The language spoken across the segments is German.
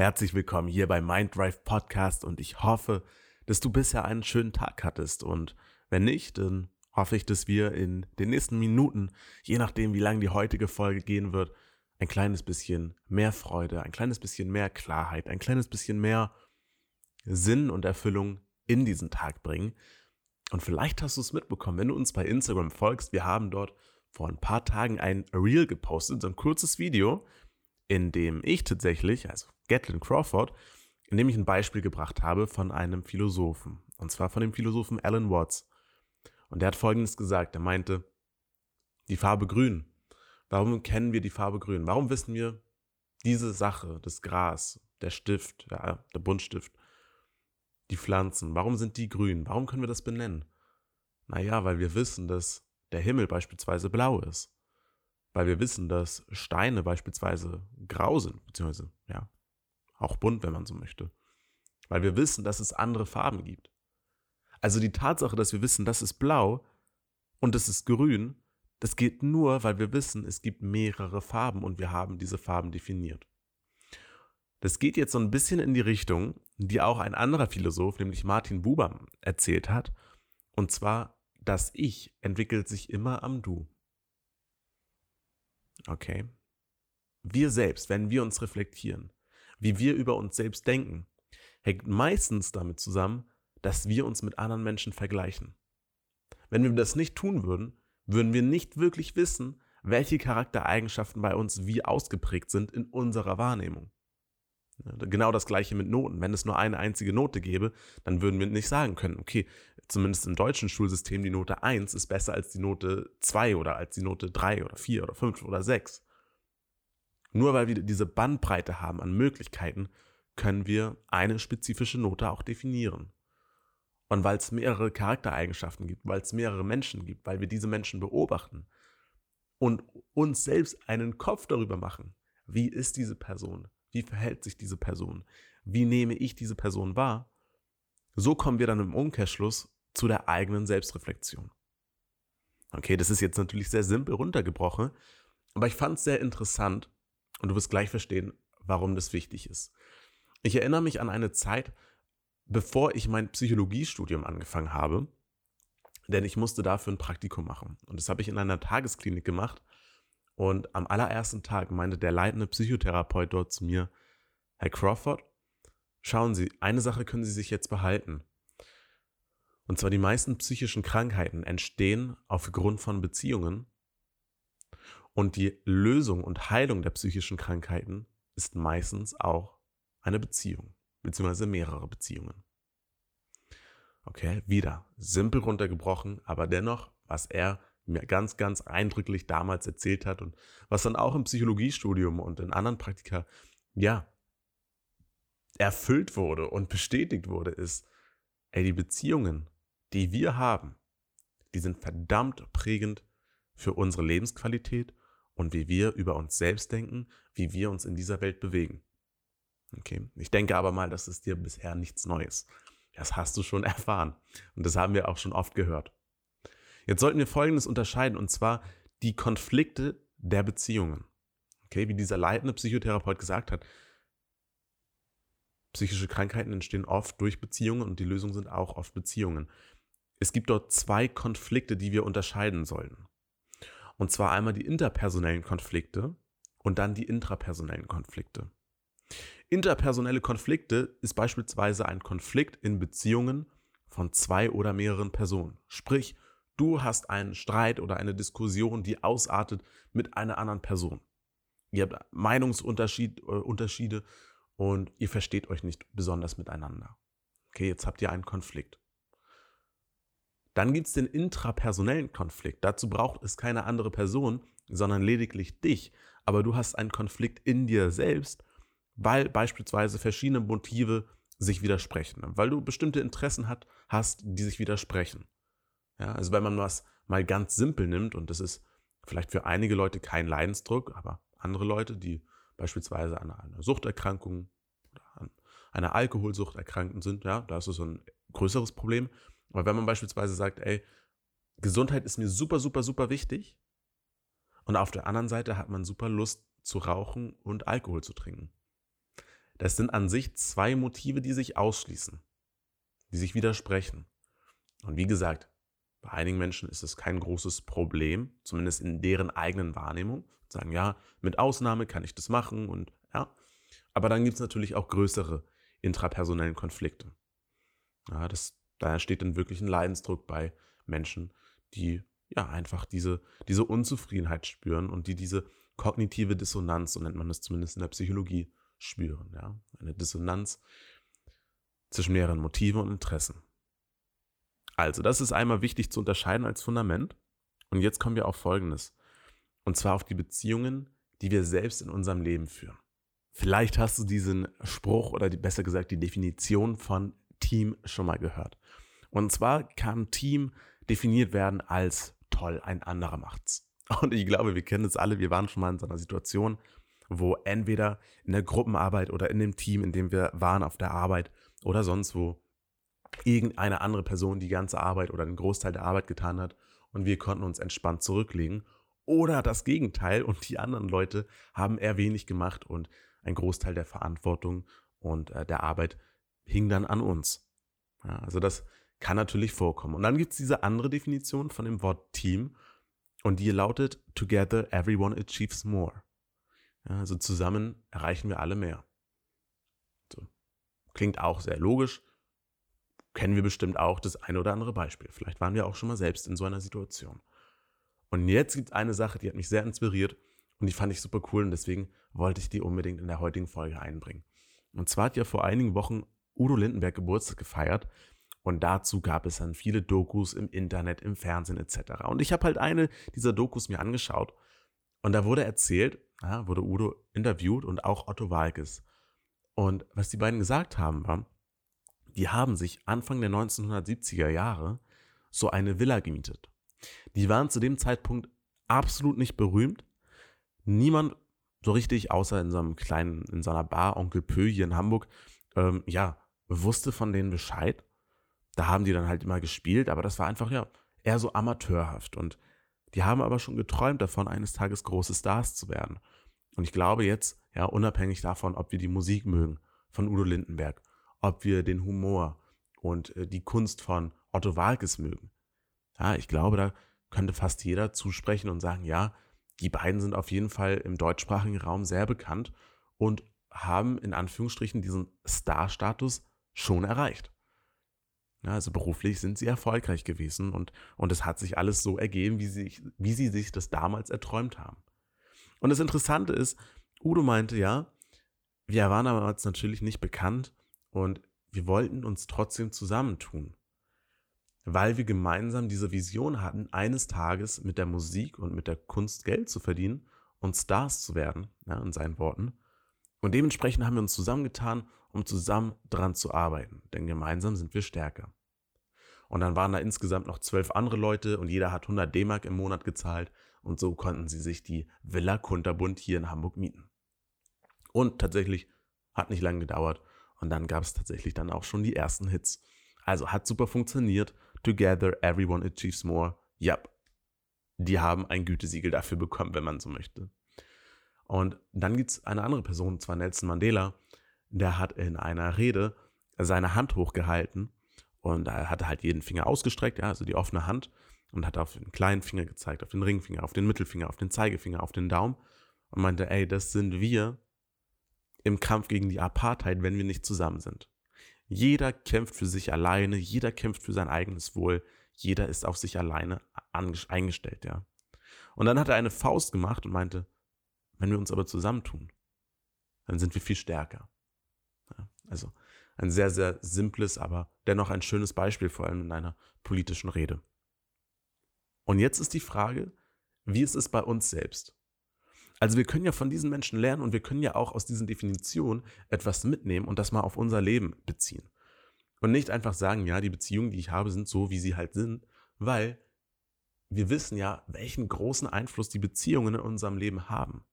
Herzlich willkommen hier bei Minddrive Podcast und ich hoffe, dass du bisher einen schönen Tag hattest und wenn nicht, dann hoffe ich, dass wir in den nächsten Minuten, je nachdem wie lange die heutige Folge gehen wird, ein kleines bisschen mehr Freude, ein kleines bisschen mehr Klarheit, ein kleines bisschen mehr Sinn und Erfüllung in diesen Tag bringen. Und vielleicht hast du es mitbekommen, wenn du uns bei Instagram folgst. Wir haben dort vor ein paar Tagen ein Reel gepostet, so ein kurzes Video, in dem ich tatsächlich, also Gatlin Crawford, in dem ich ein Beispiel gebracht habe von einem Philosophen. Und zwar von dem Philosophen Alan Watts. Und der hat Folgendes gesagt. Er meinte, die Farbe grün. Warum kennen wir die Farbe grün? Warum wissen wir diese Sache, das Gras, der Stift, ja, der Buntstift, die Pflanzen, warum sind die grün? Warum können wir das benennen? Naja, weil wir wissen, dass der Himmel beispielsweise blau ist. Weil wir wissen, dass Steine beispielsweise grau sind, beziehungsweise, ja, auch bunt, wenn man so möchte. Weil wir wissen, dass es andere Farben gibt. Also die Tatsache, dass wir wissen, das ist blau und das ist grün, das geht nur, weil wir wissen, es gibt mehrere Farben und wir haben diese Farben definiert. Das geht jetzt so ein bisschen in die Richtung, die auch ein anderer Philosoph, nämlich Martin Buber, erzählt hat. Und zwar, das Ich entwickelt sich immer am Du. Okay. Wir selbst, wenn wir uns reflektieren, wie wir über uns selbst denken, hängt meistens damit zusammen, dass wir uns mit anderen Menschen vergleichen. Wenn wir das nicht tun würden, würden wir nicht wirklich wissen, welche Charaktereigenschaften bei uns wie ausgeprägt sind in unserer Wahrnehmung. Genau das gleiche mit Noten. Wenn es nur eine einzige Note gäbe, dann würden wir nicht sagen können, okay, zumindest im deutschen Schulsystem die Note 1 ist besser als die Note 2 oder als die Note 3 oder 4 oder 5 oder 6. Nur weil wir diese Bandbreite haben an Möglichkeiten, können wir eine spezifische Note auch definieren. Und weil es mehrere Charaktereigenschaften gibt, weil es mehrere Menschen gibt, weil wir diese Menschen beobachten und uns selbst einen Kopf darüber machen, wie ist diese Person, wie verhält sich diese Person, wie nehme ich diese Person wahr, so kommen wir dann im Umkehrschluss zu der eigenen Selbstreflexion. Okay, das ist jetzt natürlich sehr simpel runtergebrochen, aber ich fand es sehr interessant und du wirst gleich verstehen, warum das wichtig ist. Ich erinnere mich an eine Zeit, bevor ich mein Psychologiestudium angefangen habe, denn ich musste dafür ein Praktikum machen. Und das habe ich in einer Tagesklinik gemacht. Und am allerersten Tag meinte der leitende Psychotherapeut dort zu mir, Herr Crawford, schauen Sie, eine Sache können Sie sich jetzt behalten. Und zwar die meisten psychischen Krankheiten entstehen aufgrund von Beziehungen. Und die Lösung und Heilung der psychischen Krankheiten ist meistens auch eine Beziehung beziehungsweise mehrere Beziehungen. Okay, wieder simpel runtergebrochen, aber dennoch, was er mir ganz, ganz eindrücklich damals erzählt hat und was dann auch im Psychologiestudium und in anderen Praktika, ja, erfüllt wurde und bestätigt wurde, ist, ey, die Beziehungen, die wir haben, die sind verdammt prägend für unsere Lebensqualität und wie wir über uns selbst denken, wie wir uns in dieser Welt bewegen. Okay. Ich denke aber mal, das ist dir bisher nichts Neues. Das hast du schon erfahren. Und das haben wir auch schon oft gehört. Jetzt sollten wir Folgendes unterscheiden, und zwar die Konflikte der Beziehungen. Okay, wie dieser leitende Psychotherapeut gesagt hat, psychische Krankheiten entstehen oft durch Beziehungen und die Lösung sind auch oft Beziehungen. Es gibt dort zwei Konflikte, die wir unterscheiden sollten. Und zwar einmal die interpersonellen Konflikte und dann die intrapersonellen Konflikte. Interpersonelle Konflikte ist beispielsweise ein Konflikt in Beziehungen von zwei oder mehreren Personen. Sprich, du hast einen Streit oder eine Diskussion, die ausartet mit einer anderen Person. Ihr habt Meinungsunterschiede äh, und ihr versteht euch nicht besonders miteinander. Okay, jetzt habt ihr einen Konflikt. Dann gibt es den intrapersonellen Konflikt. Dazu braucht es keine andere Person, sondern lediglich dich. Aber du hast einen Konflikt in dir selbst weil beispielsweise verschiedene Motive sich widersprechen, weil du bestimmte Interessen hat, hast, die sich widersprechen. Ja, also wenn man was mal ganz simpel nimmt und das ist vielleicht für einige Leute kein Leidensdruck, aber andere Leute, die beispielsweise an einer Suchterkrankung oder an einer Alkoholsucht erkrankt sind, ja, da ist es so ein größeres Problem. Aber wenn man beispielsweise sagt, ey, Gesundheit ist mir super, super, super wichtig und auf der anderen Seite hat man super Lust zu rauchen und Alkohol zu trinken das sind an sich zwei Motive, die sich ausschließen, die sich widersprechen. Und wie gesagt, bei einigen Menschen ist es kein großes Problem, zumindest in deren eigenen Wahrnehmung. Sagen, ja, mit Ausnahme kann ich das machen und ja. Aber dann gibt es natürlich auch größere intrapersonellen Konflikte. Ja, das, da entsteht dann wirklich ein Leidensdruck bei Menschen, die ja einfach diese, diese Unzufriedenheit spüren und die diese kognitive Dissonanz, so nennt man das zumindest in der Psychologie, spüren. Ja? Eine Dissonanz zwischen mehreren Motiven und Interessen. Also, das ist einmal wichtig zu unterscheiden als Fundament. Und jetzt kommen wir auf Folgendes. Und zwar auf die Beziehungen, die wir selbst in unserem Leben führen. Vielleicht hast du diesen Spruch oder die, besser gesagt die Definition von Team schon mal gehört. Und zwar kann Team definiert werden als toll, ein anderer macht's. Und ich glaube, wir kennen es alle, wir waren schon mal in so einer Situation, wo entweder in der Gruppenarbeit oder in dem Team, in dem wir waren auf der Arbeit oder sonst wo, irgendeine andere Person die ganze Arbeit oder den Großteil der Arbeit getan hat und wir konnten uns entspannt zurücklegen. Oder das Gegenteil und die anderen Leute haben eher wenig gemacht und ein Großteil der Verantwortung und äh, der Arbeit hing dann an uns. Ja, also das kann natürlich vorkommen. Und dann gibt es diese andere Definition von dem Wort Team und die lautet, Together everyone achieves more. Ja, also zusammen erreichen wir alle mehr. So. Klingt auch sehr logisch. Kennen wir bestimmt auch das eine oder andere Beispiel. Vielleicht waren wir auch schon mal selbst in so einer Situation. Und jetzt gibt es eine Sache, die hat mich sehr inspiriert und die fand ich super cool und deswegen wollte ich die unbedingt in der heutigen Folge einbringen. Und zwar hat ja vor einigen Wochen Udo Lindenberg Geburtstag gefeiert und dazu gab es dann viele Dokus im Internet, im Fernsehen etc. Und ich habe halt eine dieser Dokus mir angeschaut und da wurde erzählt, ja, wurde Udo interviewt und auch Otto Walkes. Und was die beiden gesagt haben, war, die haben sich Anfang der 1970er Jahre so eine Villa gemietet. Die waren zu dem Zeitpunkt absolut nicht berühmt. Niemand so richtig, außer in so einem kleinen, in so einer Bar, Onkel Pö hier in Hamburg, ähm, ja, wusste von denen Bescheid. Da haben die dann halt immer gespielt, aber das war einfach, ja, eher so amateurhaft. Und die haben aber schon geträumt davon, eines Tages große Stars zu werden. Und ich glaube jetzt, ja, unabhängig davon, ob wir die Musik mögen von Udo Lindenberg, ob wir den Humor und äh, die Kunst von Otto Walkes mögen. Ja, ich glaube, da könnte fast jeder zusprechen und sagen, ja, die beiden sind auf jeden Fall im deutschsprachigen Raum sehr bekannt und haben in Anführungsstrichen diesen Star-Status schon erreicht. Ja, also beruflich sind sie erfolgreich gewesen und, und es hat sich alles so ergeben, wie sie, wie sie sich das damals erträumt haben. Und das Interessante ist, Udo meinte ja, wir waren damals natürlich nicht bekannt und wir wollten uns trotzdem zusammentun, weil wir gemeinsam diese Vision hatten, eines Tages mit der Musik und mit der Kunst Geld zu verdienen und Stars zu werden, ja, in seinen Worten. Und dementsprechend haben wir uns zusammengetan um zusammen dran zu arbeiten, denn gemeinsam sind wir stärker. Und dann waren da insgesamt noch zwölf andere Leute und jeder hat 100 D-Mark im Monat gezahlt und so konnten sie sich die Villa Kunterbund hier in Hamburg mieten. Und tatsächlich hat nicht lange gedauert und dann gab es tatsächlich dann auch schon die ersten Hits. Also hat super funktioniert. Together everyone achieves more. Yep. Die haben ein Gütesiegel dafür bekommen, wenn man so möchte. Und dann gibt es eine andere Person, und zwar Nelson Mandela, der hat in einer Rede seine Hand hochgehalten und er hatte halt jeden Finger ausgestreckt, ja, also die offene Hand und hat auf den kleinen Finger gezeigt, auf den Ringfinger, auf den Mittelfinger, auf den Zeigefinger, auf den Daumen und meinte, ey, das sind wir im Kampf gegen die Apartheid, wenn wir nicht zusammen sind. Jeder kämpft für sich alleine, jeder kämpft für sein eigenes Wohl, jeder ist auf sich alleine eingestellt, ja. Und dann hat er eine Faust gemacht und meinte, wenn wir uns aber zusammentun, dann sind wir viel stärker. Also ein sehr, sehr simples, aber dennoch ein schönes Beispiel, vor allem in einer politischen Rede. Und jetzt ist die Frage, wie ist es bei uns selbst? Also wir können ja von diesen Menschen lernen und wir können ja auch aus diesen Definitionen etwas mitnehmen und das mal auf unser Leben beziehen. Und nicht einfach sagen, ja, die Beziehungen, die ich habe, sind so, wie sie halt sind, weil wir wissen ja, welchen großen Einfluss die Beziehungen in unserem Leben haben.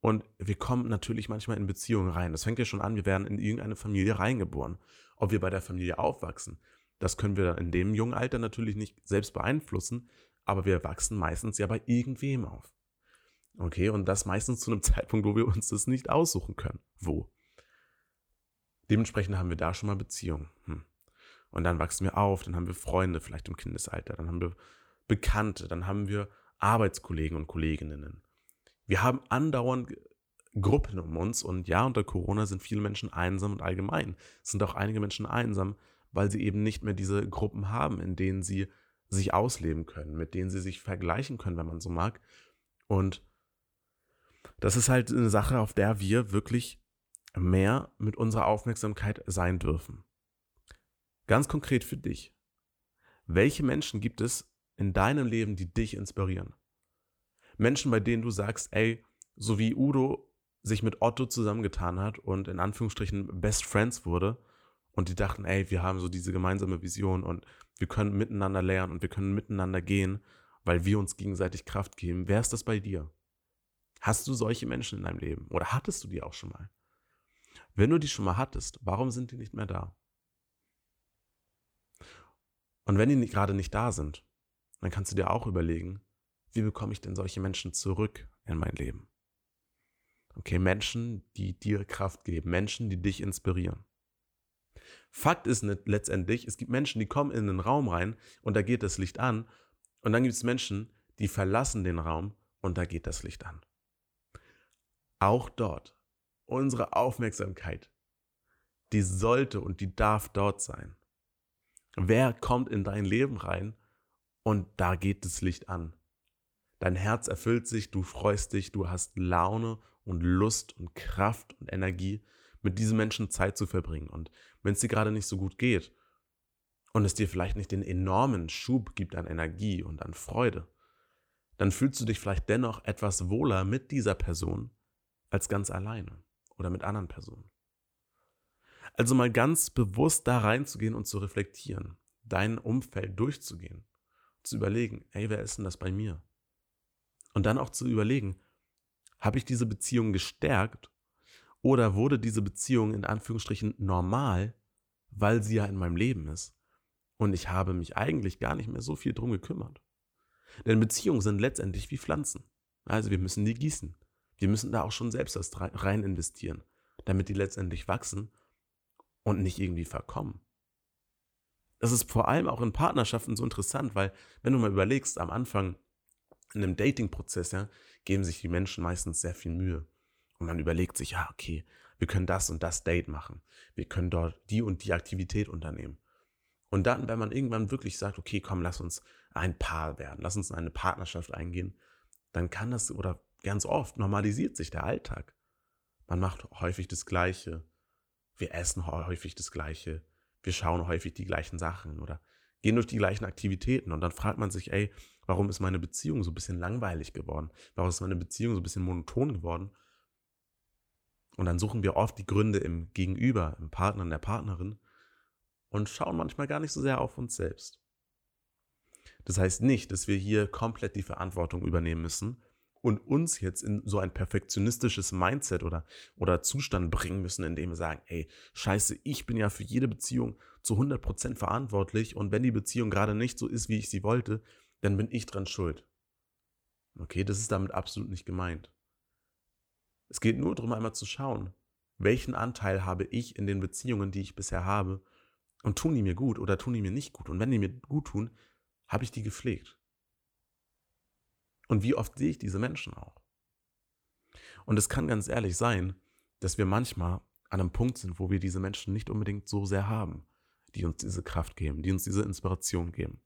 Und wir kommen natürlich manchmal in Beziehungen rein. Das fängt ja schon an, wir werden in irgendeine Familie reingeboren. Ob wir bei der Familie aufwachsen, das können wir in dem jungen Alter natürlich nicht selbst beeinflussen, aber wir wachsen meistens ja bei irgendwem auf. Okay, und das meistens zu einem Zeitpunkt, wo wir uns das nicht aussuchen können. Wo? Dementsprechend haben wir da schon mal Beziehungen. Hm. Und dann wachsen wir auf, dann haben wir Freunde, vielleicht im Kindesalter, dann haben wir Bekannte, dann haben wir Arbeitskollegen und Kolleginnen. Wir haben andauernd Gruppen um uns und ja, unter Corona sind viele Menschen einsam und allgemein sind auch einige Menschen einsam, weil sie eben nicht mehr diese Gruppen haben, in denen sie sich ausleben können, mit denen sie sich vergleichen können, wenn man so mag. Und das ist halt eine Sache, auf der wir wirklich mehr mit unserer Aufmerksamkeit sein dürfen. Ganz konkret für dich. Welche Menschen gibt es in deinem Leben, die dich inspirieren? Menschen, bei denen du sagst, ey, so wie Udo sich mit Otto zusammengetan hat und in Anführungsstrichen Best Friends wurde und die dachten, ey, wir haben so diese gemeinsame Vision und wir können miteinander lernen und wir können miteinander gehen, weil wir uns gegenseitig Kraft geben. Wer ist das bei dir? Hast du solche Menschen in deinem Leben oder hattest du die auch schon mal? Wenn du die schon mal hattest, warum sind die nicht mehr da? Und wenn die gerade nicht da sind, dann kannst du dir auch überlegen, wie bekomme ich denn solche Menschen zurück in mein Leben? Okay, Menschen, die dir Kraft geben, Menschen, die dich inspirieren. Fakt ist nicht, letztendlich, es gibt Menschen, die kommen in den Raum rein und da geht das Licht an. Und dann gibt es Menschen, die verlassen den Raum und da geht das Licht an. Auch dort, unsere Aufmerksamkeit, die sollte und die darf dort sein. Wer kommt in dein Leben rein und da geht das Licht an? Dein Herz erfüllt sich, du freust dich, du hast Laune und Lust und Kraft und Energie, mit diesen Menschen Zeit zu verbringen. Und wenn es dir gerade nicht so gut geht und es dir vielleicht nicht den enormen Schub gibt an Energie und an Freude, dann fühlst du dich vielleicht dennoch etwas wohler mit dieser Person als ganz alleine oder mit anderen Personen. Also mal ganz bewusst da reinzugehen und zu reflektieren, dein Umfeld durchzugehen, zu überlegen, ey, wer ist denn das bei mir? Und dann auch zu überlegen, habe ich diese Beziehung gestärkt oder wurde diese Beziehung in Anführungsstrichen normal, weil sie ja in meinem Leben ist? Und ich habe mich eigentlich gar nicht mehr so viel drum gekümmert. Denn Beziehungen sind letztendlich wie Pflanzen. Also wir müssen die gießen. Wir müssen da auch schon selbst was rein investieren, damit die letztendlich wachsen und nicht irgendwie verkommen. Das ist vor allem auch in Partnerschaften so interessant, weil wenn du mal überlegst, am Anfang in einem Dating-Prozess, ja, geben sich die Menschen meistens sehr viel Mühe. Und man überlegt sich, ja, okay, wir können das und das Date machen. Wir können dort die und die Aktivität unternehmen. Und dann, wenn man irgendwann wirklich sagt, okay, komm, lass uns ein Paar werden, lass uns in eine Partnerschaft eingehen, dann kann das oder ganz oft normalisiert sich der Alltag. Man macht häufig das Gleiche. Wir essen häufig das Gleiche. Wir schauen häufig die gleichen Sachen oder gehen durch die gleichen Aktivitäten. Und dann fragt man sich, ey, Warum ist meine Beziehung so ein bisschen langweilig geworden? Warum ist meine Beziehung so ein bisschen monoton geworden? Und dann suchen wir oft die Gründe im Gegenüber, im Partner, in der Partnerin und schauen manchmal gar nicht so sehr auf uns selbst. Das heißt nicht, dass wir hier komplett die Verantwortung übernehmen müssen und uns jetzt in so ein perfektionistisches Mindset oder, oder Zustand bringen müssen, indem wir sagen, ey, scheiße, ich bin ja für jede Beziehung zu 100% verantwortlich und wenn die Beziehung gerade nicht so ist, wie ich sie wollte, dann bin ich dran schuld. Okay, das ist damit absolut nicht gemeint. Es geht nur darum, einmal zu schauen, welchen Anteil habe ich in den Beziehungen, die ich bisher habe, und tun die mir gut oder tun die mir nicht gut. Und wenn die mir gut tun, habe ich die gepflegt. Und wie oft sehe ich diese Menschen auch? Und es kann ganz ehrlich sein, dass wir manchmal an einem Punkt sind, wo wir diese Menschen nicht unbedingt so sehr haben, die uns diese Kraft geben, die uns diese Inspiration geben.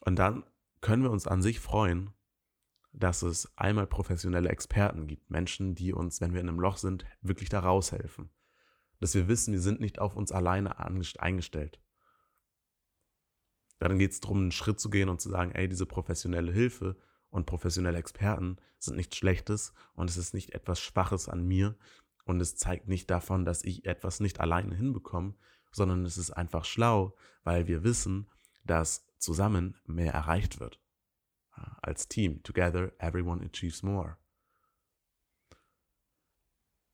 Und dann können wir uns an sich freuen, dass es einmal professionelle Experten gibt, Menschen, die uns, wenn wir in einem Loch sind, wirklich da raushelfen. Dass wir wissen, wir sind nicht auf uns alleine eingestellt. Dann geht es darum, einen Schritt zu gehen und zu sagen, ey, diese professionelle Hilfe und professionelle Experten sind nichts Schlechtes und es ist nicht etwas Schwaches an mir und es zeigt nicht davon, dass ich etwas nicht alleine hinbekomme, sondern es ist einfach schlau, weil wir wissen, dass zusammen mehr erreicht wird. Als Team, together everyone achieves more.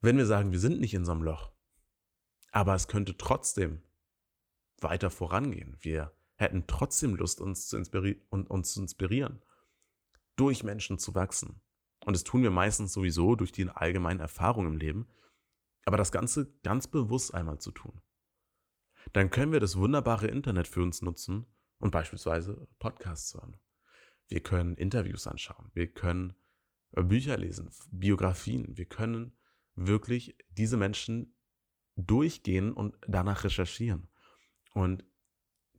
Wenn wir sagen, wir sind nicht in so einem Loch, aber es könnte trotzdem weiter vorangehen. Wir hätten trotzdem Lust, uns zu, und uns zu inspirieren, durch Menschen zu wachsen. Und das tun wir meistens sowieso durch die allgemeine Erfahrung im Leben. Aber das Ganze ganz bewusst einmal zu tun. Dann können wir das wunderbare Internet für uns nutzen und beispielsweise Podcasts hören. Wir können Interviews anschauen. Wir können äh, Bücher lesen, Biografien. Wir können wirklich diese Menschen durchgehen und danach recherchieren. Und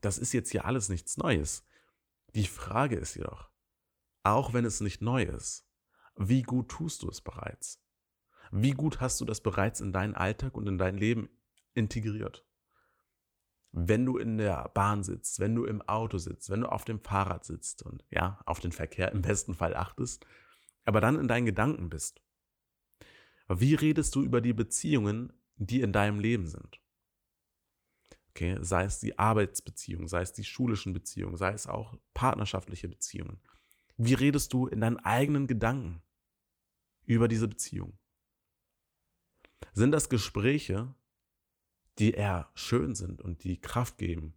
das ist jetzt hier alles nichts Neues. Die Frage ist jedoch, auch wenn es nicht neu ist, wie gut tust du es bereits? Wie gut hast du das bereits in deinen Alltag und in dein Leben integriert? Wenn du in der Bahn sitzt, wenn du im Auto sitzt, wenn du auf dem Fahrrad sitzt und ja, auf den Verkehr im besten Fall achtest, aber dann in deinen Gedanken bist. Wie redest du über die Beziehungen, die in deinem Leben sind? Okay, sei es die Arbeitsbeziehung, sei es die schulischen Beziehungen, sei es auch partnerschaftliche Beziehungen. Wie redest du in deinen eigenen Gedanken über diese Beziehung? Sind das Gespräche, die eher schön sind und die Kraft geben?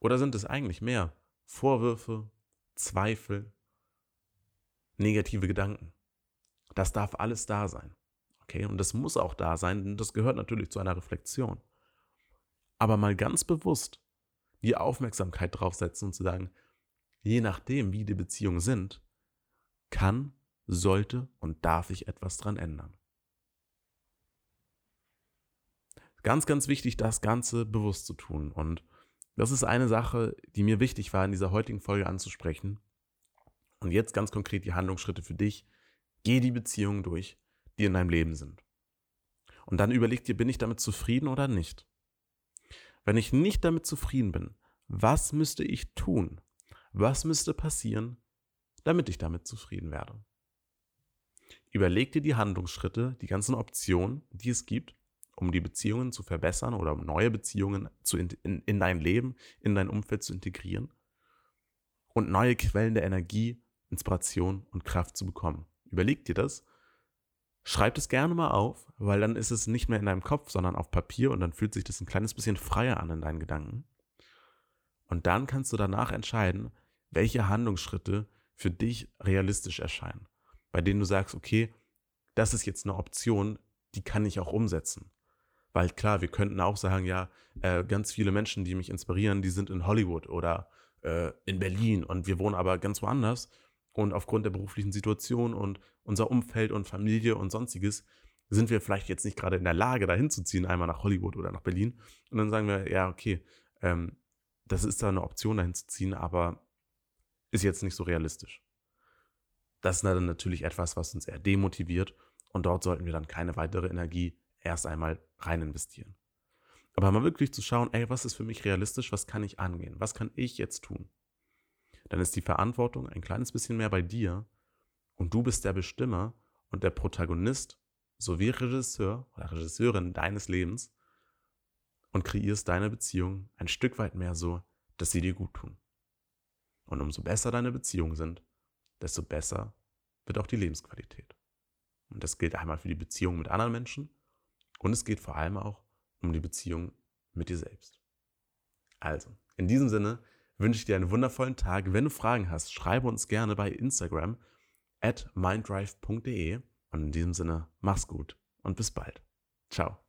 Oder sind es eigentlich mehr Vorwürfe, Zweifel, negative Gedanken? Das darf alles da sein. Okay, und das muss auch da sein, denn das gehört natürlich zu einer Reflexion aber mal ganz bewusst die Aufmerksamkeit draufsetzen und zu sagen, je nachdem, wie die Beziehungen sind, kann, sollte und darf ich etwas dran ändern. Ganz, ganz wichtig, das Ganze bewusst zu tun. Und das ist eine Sache, die mir wichtig war, in dieser heutigen Folge anzusprechen. Und jetzt ganz konkret die Handlungsschritte für dich. Geh die Beziehungen durch, die in deinem Leben sind. Und dann überleg dir, bin ich damit zufrieden oder nicht? Wenn ich nicht damit zufrieden bin, was müsste ich tun? Was müsste passieren, damit ich damit zufrieden werde? Überleg dir die Handlungsschritte, die ganzen Optionen, die es gibt, um die Beziehungen zu verbessern oder um neue Beziehungen zu in, in, in dein Leben, in dein Umfeld zu integrieren und neue Quellen der Energie, Inspiration und Kraft zu bekommen. Überleg dir das Schreib es gerne mal auf, weil dann ist es nicht mehr in deinem Kopf, sondern auf Papier und dann fühlt sich das ein kleines bisschen freier an in deinen Gedanken. Und dann kannst du danach entscheiden, welche Handlungsschritte für dich realistisch erscheinen, bei denen du sagst, okay, das ist jetzt eine Option, die kann ich auch umsetzen. Weil klar, wir könnten auch sagen, ja, äh, ganz viele Menschen, die mich inspirieren, die sind in Hollywood oder äh, in Berlin und wir wohnen aber ganz woanders. Und aufgrund der beruflichen Situation und unser Umfeld und Familie und sonstiges sind wir vielleicht jetzt nicht gerade in der Lage, dahin zu ziehen, einmal nach Hollywood oder nach Berlin. Und dann sagen wir, ja, okay, ähm, das ist da eine Option, dahin zu ziehen, aber ist jetzt nicht so realistisch. Das ist dann natürlich etwas, was uns eher demotiviert und dort sollten wir dann keine weitere Energie erst einmal rein investieren. Aber mal wirklich zu schauen, ey, was ist für mich realistisch, was kann ich angehen, was kann ich jetzt tun? Dann ist die Verantwortung ein kleines bisschen mehr bei dir und du bist der Bestimmer und der Protagonist sowie Regisseur oder Regisseurin deines Lebens und kreierst deine Beziehung ein Stück weit mehr so, dass sie dir gut tun. Und umso besser deine Beziehungen sind, desto besser wird auch die Lebensqualität. Und das gilt einmal für die Beziehung mit anderen Menschen und es geht vor allem auch um die Beziehung mit dir selbst. Also, in diesem Sinne, wünsche ich dir einen wundervollen Tag. Wenn du Fragen hast, schreibe uns gerne bei Instagram at minddrive.de. Und in diesem Sinne, mach's gut und bis bald. Ciao.